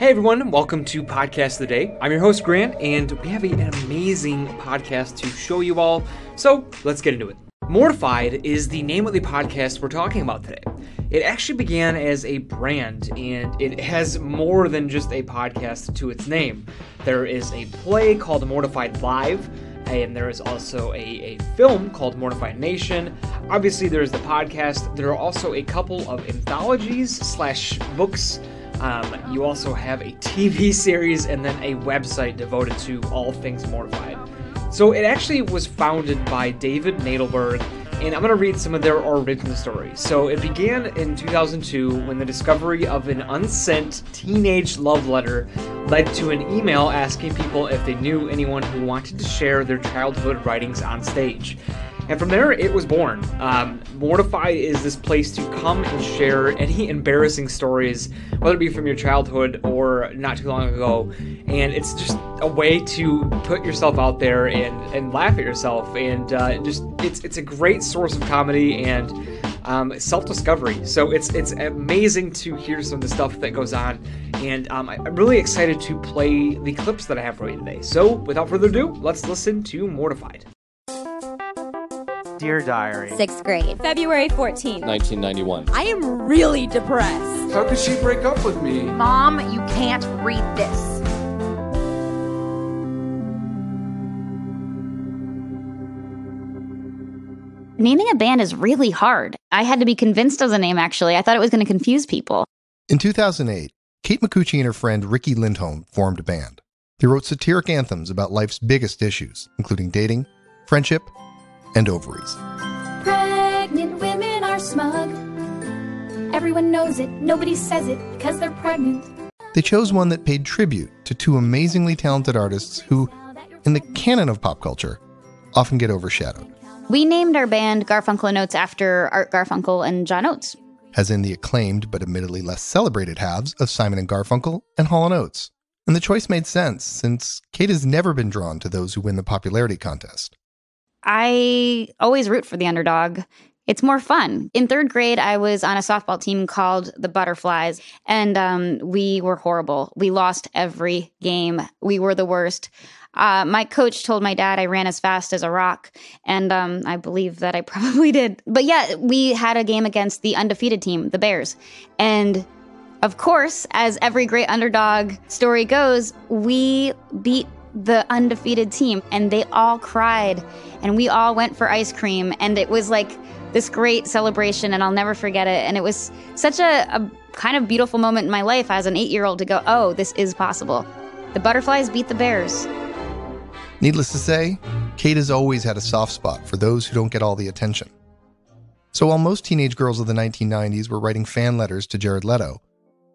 Hey everyone, welcome to Podcast of the Day. I'm your host Grant, and we have an amazing podcast to show you all. So let's get into it. Mortified is the name of the podcast we're talking about today. It actually began as a brand, and it has more than just a podcast to its name. There is a play called Mortified Live, and there is also a, a film called Mortified Nation. Obviously, there's the podcast. There are also a couple of anthologies slash books um, you also have a TV series and then a website devoted to all things Mortified. So it actually was founded by David Nadelberg, and I'm going to read some of their original stories. So it began in 2002 when the discovery of an unsent teenage love letter led to an email asking people if they knew anyone who wanted to share their childhood writings on stage. And from there, it was born. Um, Mortified is this place to come and share any embarrassing stories, whether it be from your childhood or not too long ago. And it's just a way to put yourself out there and, and laugh at yourself. And uh, just it's it's a great source of comedy and um, self-discovery. So it's it's amazing to hear some of the stuff that goes on, and um, I, am really excited to play the clips that I have for you today. So without further ado, let's listen to Mortified. Dear Diary. Sixth grade. February 14th. 1991. I am really depressed. How could she break up with me? Mom, you can't read this. Naming a band is really hard. I had to be convinced of the name, actually. I thought it was going to confuse people. In 2008, Kate Micucci and her friend Riki Lindhome formed a band. They wrote satiric anthems about life's biggest issues, including dating, friendship, and ovaries. Pregnant women are smug. Everyone knows it, nobody says it because they're pregnant. They chose one that paid tribute to two amazingly talented artists who, in the canon of pop culture, often get overshadowed. We named our band Garfunkel and Oates after Art Garfunkel and John Oates. As in the acclaimed but admittedly less celebrated halves of Simon and Garfunkel and Hall & Oates. And the choice made sense since Kate has never been drawn to those who win the popularity contest. I always root for the underdog. It's more fun. In third grade, I was on a softball team called the Butterflies, and um, we were horrible. We lost every game. We were the worst. Uh, my coach told my dad I ran as fast as a rock, and um, I believe that I probably did. But yeah, we had a game against the undefeated team, the Bears. And of course, as every great underdog story goes, we beat the undefeated team, and they all cried, and we all went for ice cream, and it was like this great celebration, and I'll never forget it. And it was such a, a kind of beautiful moment in my life as an eight year old to go, oh, this is possible. The butterflies beat the bears. Needless to say, Kate has always had a soft spot for those who don't get all the attention. So while most teenage girls of the 1990s were writing fan letters to Jared Leto,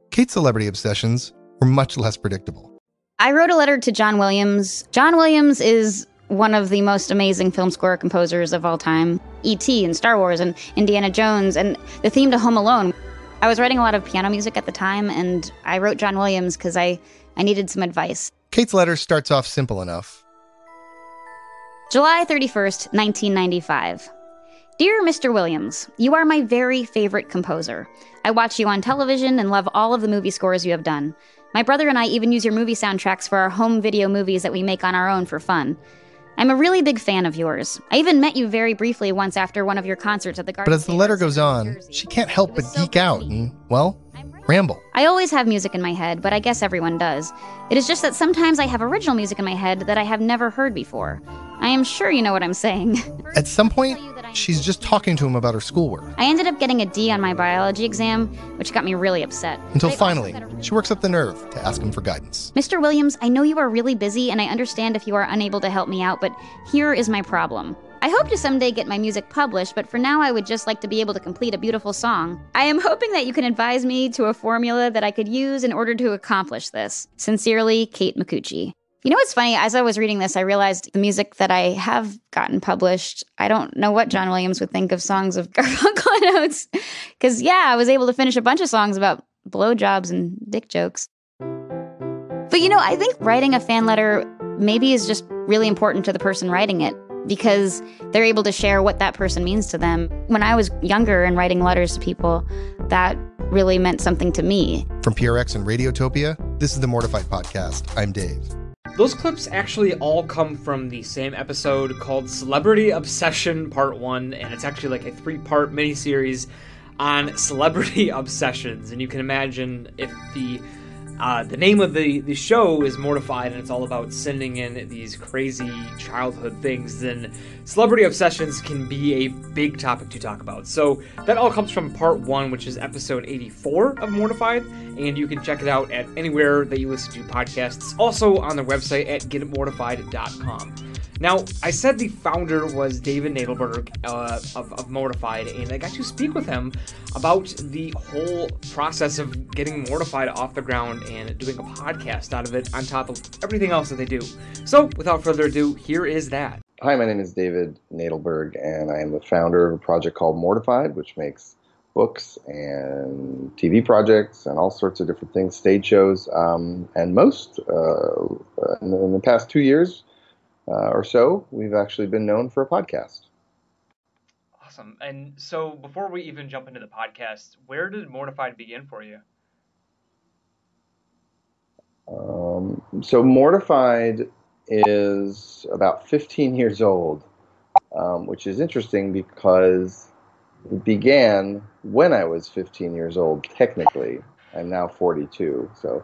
Kate's celebrity obsessions were much less predictable. I wrote a letter to John Williams. John Williams is one of the most amazing film score composers of all time. E.T. and Star Wars and Indiana Jones and the theme to Home Alone. I was writing a lot of piano music at the time, and I wrote John Williams because I, I needed some advice. Kate's letter starts off simple enough. July 31st, 1995. Dear Mr. Williams, you are my very favorite composer. I watch you on television and love all of the movie scores you have done. My brother and I even use your movie soundtracks for our home video movies that we make on our own for fun. I'm a really big fan of yours. I even met you very briefly once after one of your concerts at the Garden. But as the letter goes on, she can't help but geek out and, well, ramble. I always have music in my head, but I guess everyone does. It is just that sometimes I have original music in my head that I have never heard before. I am sure you know what I'm saying. At some point, she's just talking to him about her schoolwork. I ended up getting a D on my biology exam, which got me really upset. Until finally, she works up the nerve to ask him for guidance. Mr. Williams, I know you are really busy and I understand if you are unable to help me out, but here is my problem. I hope to someday get my music published, but for now I would just like to be able to complete a beautiful song. I am hoping that you can advise me to a formula that I could use in order to accomplish this. Sincerely, Kate Micucci. You know what's funny? As I was reading this, I realized the music that I have gotten published, I don't know what John Williams would think of songs of Garfunkel and Oates. Because, yeah, I was able to finish a bunch of songs about blowjobs and dick jokes. But, you know, I think writing a fan letter maybe is just really important to the person writing it because they're able to share what that person means to them. When I was younger and writing letters to people, that really meant something to me. From PRX and Radiotopia, This is the Mortified Podcast. I'm Dave. Those clips actually all come from the same episode called Celebrity Obsession Part 1, and it's actually like a three part miniseries on celebrity obsessions. And you can imagine if the uh, the name of the, the show is Mortified, and it's all about sending in these crazy childhood things, then celebrity obsessions can be a big topic to talk about. So that all comes from part one, which is episode 84 of Mortified, and you can check it out at anywhere that you listen to podcasts. Also on their website at getmortified.com. Now, I said the founder was David Nadelberg uh, of, of Mortified, and I got to speak with him about the whole process of getting Mortified off the ground and doing a podcast out of it on top of everything else that they do. So, without further ado, here is that. Hi, my name is David Nadelberg, and I am the founder of a project called Mortified, which makes books and TV projects and all sorts of different things, stage shows. Um, and most, uh, in, the, in the past two years, uh, or so, we've actually been known for a podcast. Awesome. And so, before we even jump into the podcast, where did Mortified begin for you? Um, so, Mortified is about 15 years old, um, which is interesting because it began when I was 15 years old, technically. I'm now 42, so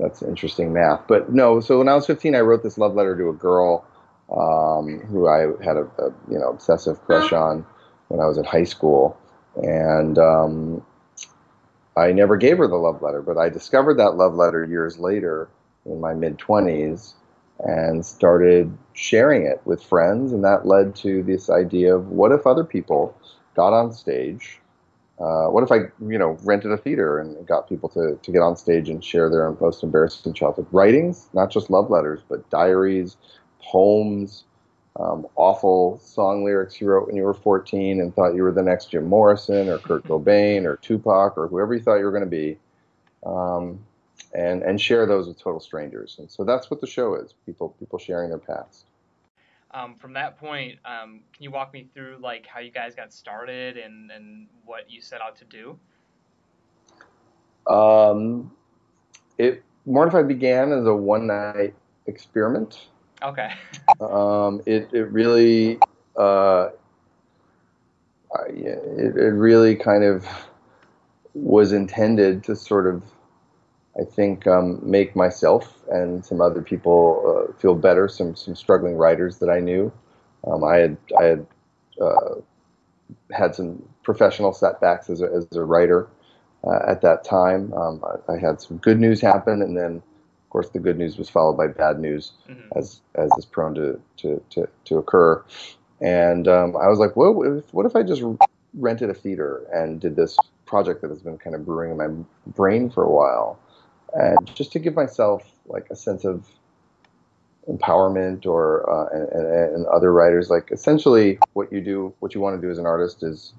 that's interesting math. But no, so when I was 15, I wrote this love letter to a girl um, who I had a, a, you know obsessive crush on when I was in high school, and um, I never gave her the love letter. But I discovered that love letter years later in my mid 20s and started sharing it with friends, and that led to this idea of what if other people got on stage uh, what if I, you know, rented a theater and got people to, to get on stage and share their most embarrassing childhood writings, not just love letters, but diaries, poems, um, awful song lyrics you wrote when you were 14 and thought you were the next Jim Morrison or Kurt Cobain or Tupac or whoever you thought you were going to be, um, and and share those with total strangers. And so that's what the show is: people people sharing their past. Um, from that point, um, can you walk me through like how you guys got started and, and what you set out to do? Um, it Mortified began as a one night experiment. Okay. um, it it really uh, it, it really kind of was intended to sort of I think um, make myself and some other people uh, feel better. Some some struggling writers that I knew. Um, I had I had uh, had some professional setbacks as a, as a writer uh, at that time. Um, I, I, had some good news happen, and then of course the good news was followed by bad news, mm-hmm. as as is prone to to to, to occur. And um, I was like, what if, what if I just rented a theater and did this project that has been kind of brewing in my brain for a while? And just to give myself like a sense of empowerment or uh, and, and, other writers like essentially what you do what you want to do as an artist is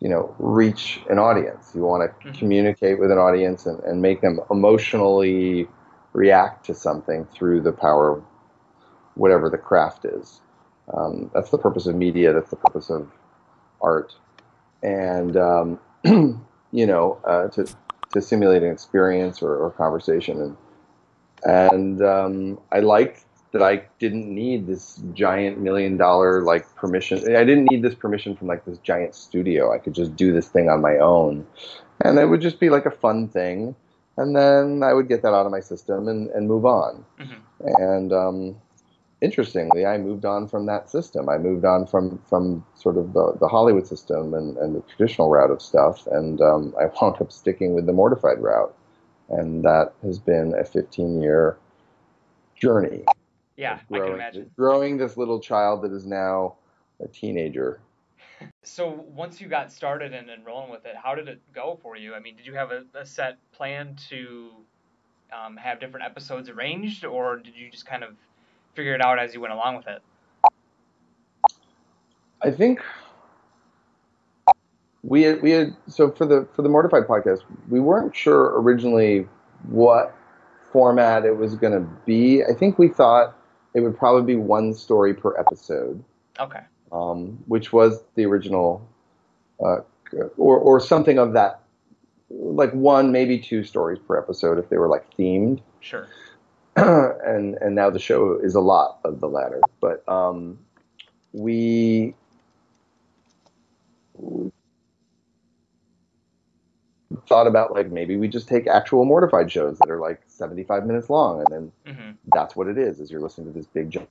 you know reach an audience. You want to mm-hmm. communicate with an audience and, and make them emotionally react to something through the power of whatever the craft is. Um, that's the purpose of media that's the purpose of art. And um, you know uh, to to simulate an experience or, or conversation. And and um, I liked that I didn't need this giant million dollar like permission. I didn't need this permission from like this giant studio. I could just do this thing on my own, and it would just be like a fun thing. And then I would get that out of my system and, and move on. Mm-hmm. And um, interestingly, I moved on from that system. I moved on from, from sort of the, the Hollywood system and, and the traditional route of stuff, and um, I wound up sticking with the mortified route. And that has been a 15 year journey. Yeah, growing, I can imagine. Growing this little child that is now a teenager. So once you got started and, and rolling with it, how did it go for you? I mean, did you have a, a set plan to um, have different episodes arranged, or did you just kind of figure it out as you went along with it? I think we had, we had so for the for the mortified podcast we weren't sure originally what format it was going to be i think we thought it would probably be one story per episode okay um, which was the original uh, or, or something of that like one, maybe two stories per episode if they were like themed. Sure. and and now the show is a lot of the latter. But um, we thought about like maybe we just take actual mortified shows that are like 75 minutes long and then hmm that's what it is is you're listening to this big jump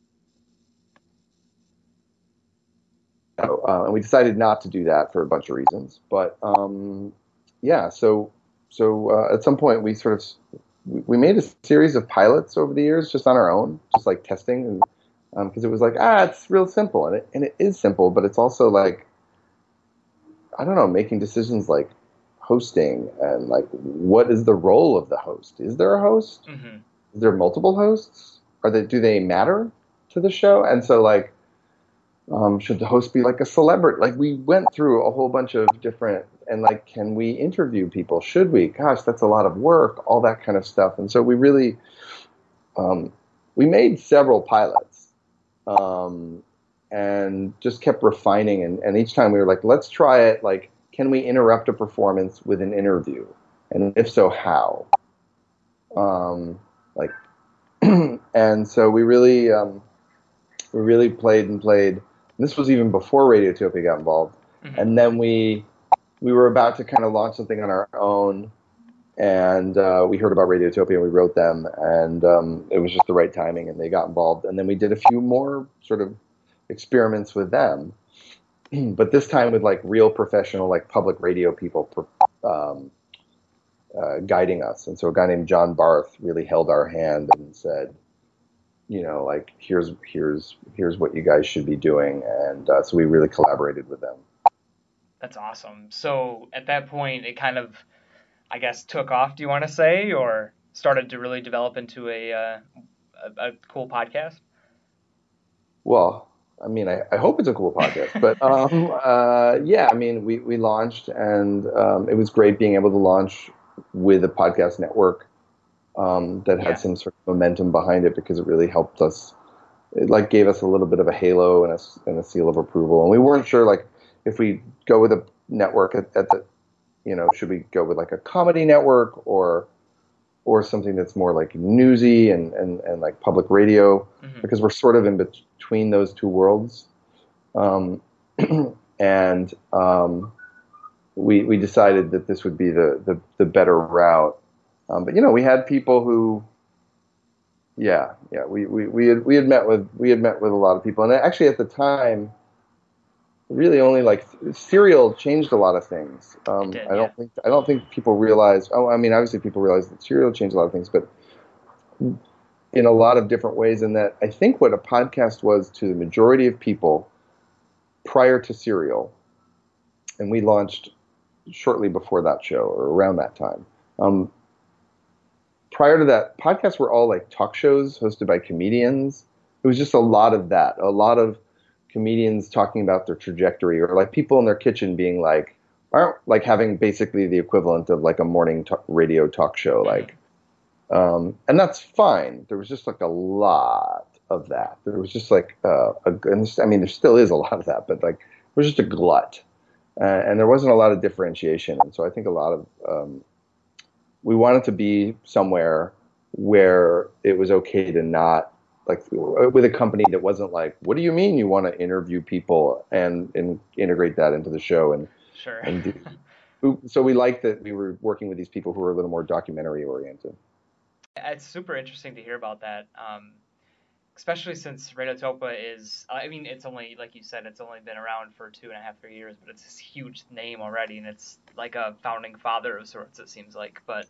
uh, and we decided not to do that for a bunch of reasons but um, yeah so so uh, at some point we sort of we made a series of pilots over the years just on our own just like testing and because it was like ah it's real simple and it, and it is simple but it's also like i don't know making decisions like hosting and like what is the role of the host is there a host hmm is there multiple hosts? Are they do they matter to the show? And so like, um, should the host be like a celebrity? Like we went through a whole bunch of different and like, can we interview people? Should we? Gosh, that's a lot of work. All that kind of stuff. And so we really, um, we made several pilots, um, and just kept refining. And, and each time we were like, let's try it. Like, can we interrupt a performance with an interview? And if so, how? Um, like and so we really um, we really played and played this was even before radiotopia got involved Mhm. and then we we were about to kind of launch something on our own and uh, we heard about radiotopia and we wrote them and um, it was just the right timing and they got involved and then we did a few more sort of experiments with them but this time with like real professional like public radio people um, uh, guiding us. And so a guy named John Barth really held our hand and said, you know, like here's here's here's what you guys should be doing. And uh, so we really collaborated with them. That's awesome. So at that point, it kind of, I guess, took off. Do you want to say, or started to really develop into a uh, a, a cool podcast? Well, I mean, I, I hope it's a cool podcast, but um, uh, yeah, I mean, we, we launched and um, it was great being able to launch with a podcast network um, that had Yeah. some sort of momentum behind it because it really helped us. It like gave us a little bit of a halo and a, and a seal of approval. And we weren't sure like if we go with a network at, at the, you know, should we go with like a comedy network or or something that's more like newsy and, and, and like public radio Mhm. because we're sort of in between those two worlds. Um, and um, we, we decided that this would be the, the, the better route. Um, but you know, we had people who, yeah, yeah, we, we, we had we had met with we had met with a lot of people, and actually at the time, really only like Serial changed a lot of things. Um, did, I don't yeah. think I don't think people realize. Oh, I mean, obviously people realize that Serial changed a lot of things, but in a lot of different ways. In that I think what a podcast was to the majority of people prior to Serial, and we launched shortly before that show or around that time. Um, prior to that, podcasts were all like talk shows hosted by comedians. It was just a lot of that, a lot of comedians talking about their trajectory, or like people in their kitchen being like, aren't like having basically the equivalent of like a morning talk, radio talk show, like, um, and that's fine. There was just like a lot of that. There was just like uh, a, I mean, there still is a lot of that, but like it was just a glut, uh, and there wasn't a lot of differentiation. And so I think a lot of um, we wanted to be somewhere where it was okay to not like with a company that wasn't like, what do you mean you want to interview people and and integrate that into the show and Sure. and do, so we liked that we were working with these people who were a little more documentary oriented. It's super interesting to hear about that, um, especially since Radiotopia is, I mean, it's only, like you said, it's only been around for two and a half, three years, but it's this huge name already, and it's like a founding father of sorts, it seems like. But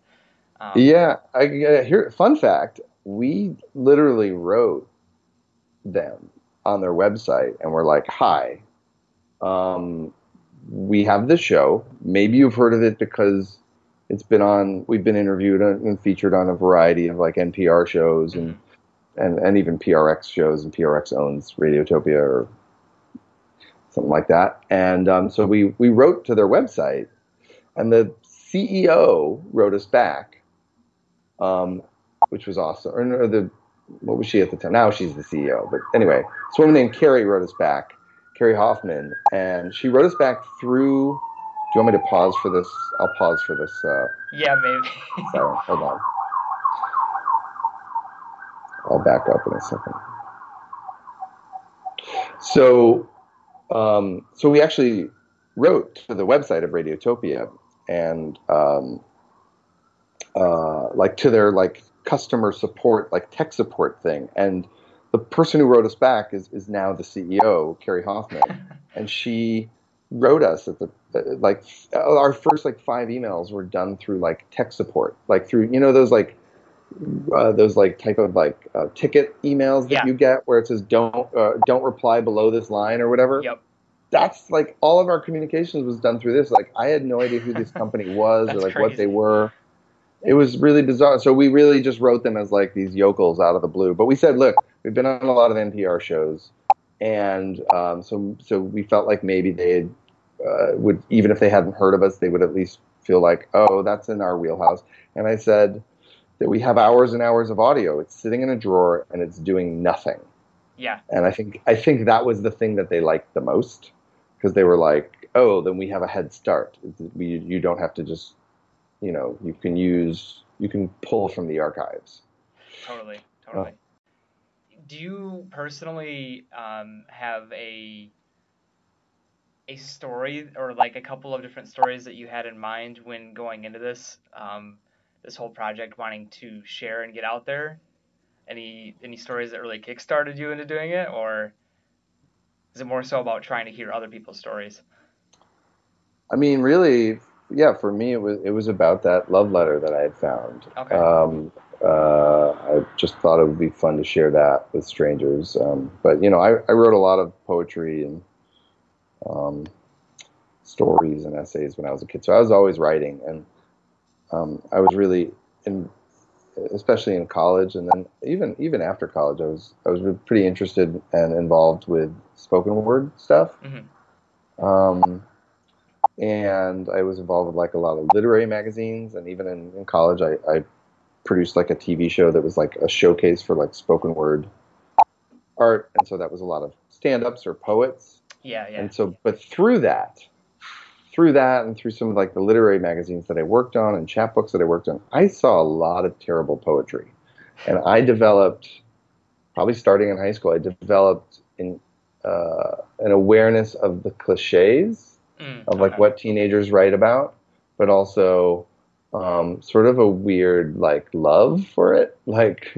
um, Yeah, I uh, here. Fun fact: we literally wrote them on their website, and we're like, "Hi, um, we have this show. Maybe you've heard of it because it's been on. We've been interviewed and featured on a variety of like NPR shows and and and even PRX shows, and PRX owns Radiotopia or something like that. And um, so we we wrote to their website, and the CEO wrote us back um, which was awesome. Or no, the what was she at the time? Now she's the CEO. But anyway, this woman named Kerri wrote us back, Kerri Hoffman, and she wrote us back through Do you want me to pause for this? I'll pause for this. Uh, Yeah, maybe. sorry, hold on. I'll back up in a second. So, um, so we actually wrote to the website of Radiotopia and um, uh, like to their like customer support, like tech support thing. And the person who wrote us back is is now the CEO, Kerri Hoffman, and she wrote us at the like our first like five emails were done through like tech support, like through you know those like uh, those like type of like uh, ticket emails that Yeah. you get where it says don't uh, don't reply below this line or whatever. Yep. That's like all of our communications was done through this. Like I had no idea who this company was or like what they were. It was really bizarre. So we really just wrote them as like these yokels out of the blue. But we said, look, we've been on a lot of NPR shows, and um, so so we felt like maybe they uh, would even if they hadn't heard of us, they would at least feel like, oh, that's in our wheelhouse. And I said that we have hours and hours of audio. It's sitting in a drawer and it's doing nothing. Yeah. And I think I think that was the thing that they liked the most because they were like, oh, then we have a head start. We, you don't have to just, you know, you can use you can pull from the archives. Totally, totally. Do you personally um, have a a story or like a couple of different stories that you had in mind when going into this um, this whole project, wanting to share and get out there? Any any stories that really kickstarted you into doing it, or is it more so about trying to hear other people's stories? I mean, really, yeah. For me, it was it was about that love letter that I had found. Okay. Um, uh, I just thought it would be fun to share that with strangers. Um, but you know, I, I wrote a lot of poetry and um, stories and essays when I was a kid, so I was always writing, and um, I was really in, especially in college, and then even even after college, I was I was pretty interested and involved with spoken word stuff. Mhm. Um, and I was involved with like a lot of literary magazines, and even in, in college, I, I produced like a TV show that was like a showcase for like spoken word art, and so that was a lot of stand-ups or poets, Yeah, yeah. and so but through that, through that, and through some of like the literary magazines that I worked on and chapbooks that I worked on, I saw a lot of terrible poetry, and I developed, probably starting in high school, I developed in uh, an awareness of the cliches Mm, of like okay. what teenagers write about, but also um, sort of a weird like love for it, like,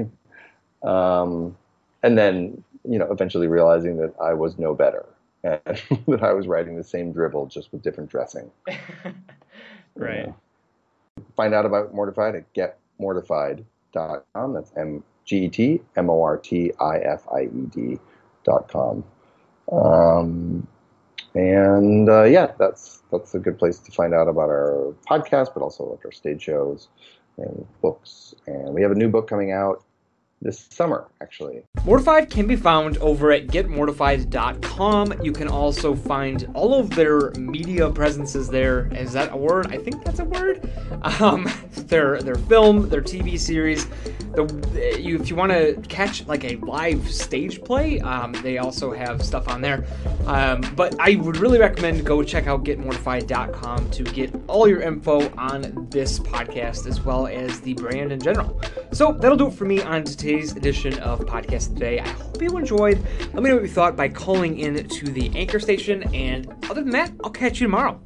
um, and then you know eventually realizing that I was no better and that I was writing the same dribble just with different dressing. right. Find out about Mortified at getmortified.com. That's M G E T M O R T I F I E D dot com. Um, and uh, yeah, that's that's a good place to find out about our podcast, but also like our stage shows and books. And we have a new book coming out this summer, actually. Mortified can be found over at getmortified.com. You can also find all of their media presences there. Is that a word? I think that's a word. Um, their their film, their TV series. The you, if you want to catch like a live stage play, um, they also have stuff on there. Um, but I would really recommend go check out getmortified.com to get all your info on this podcast as well as the brand in general. So that'll do it for me on today's edition of Podcast Today. I hope you enjoyed. Let me know what you thought by calling in to the anchor station. And other than that, I'll catch you tomorrow.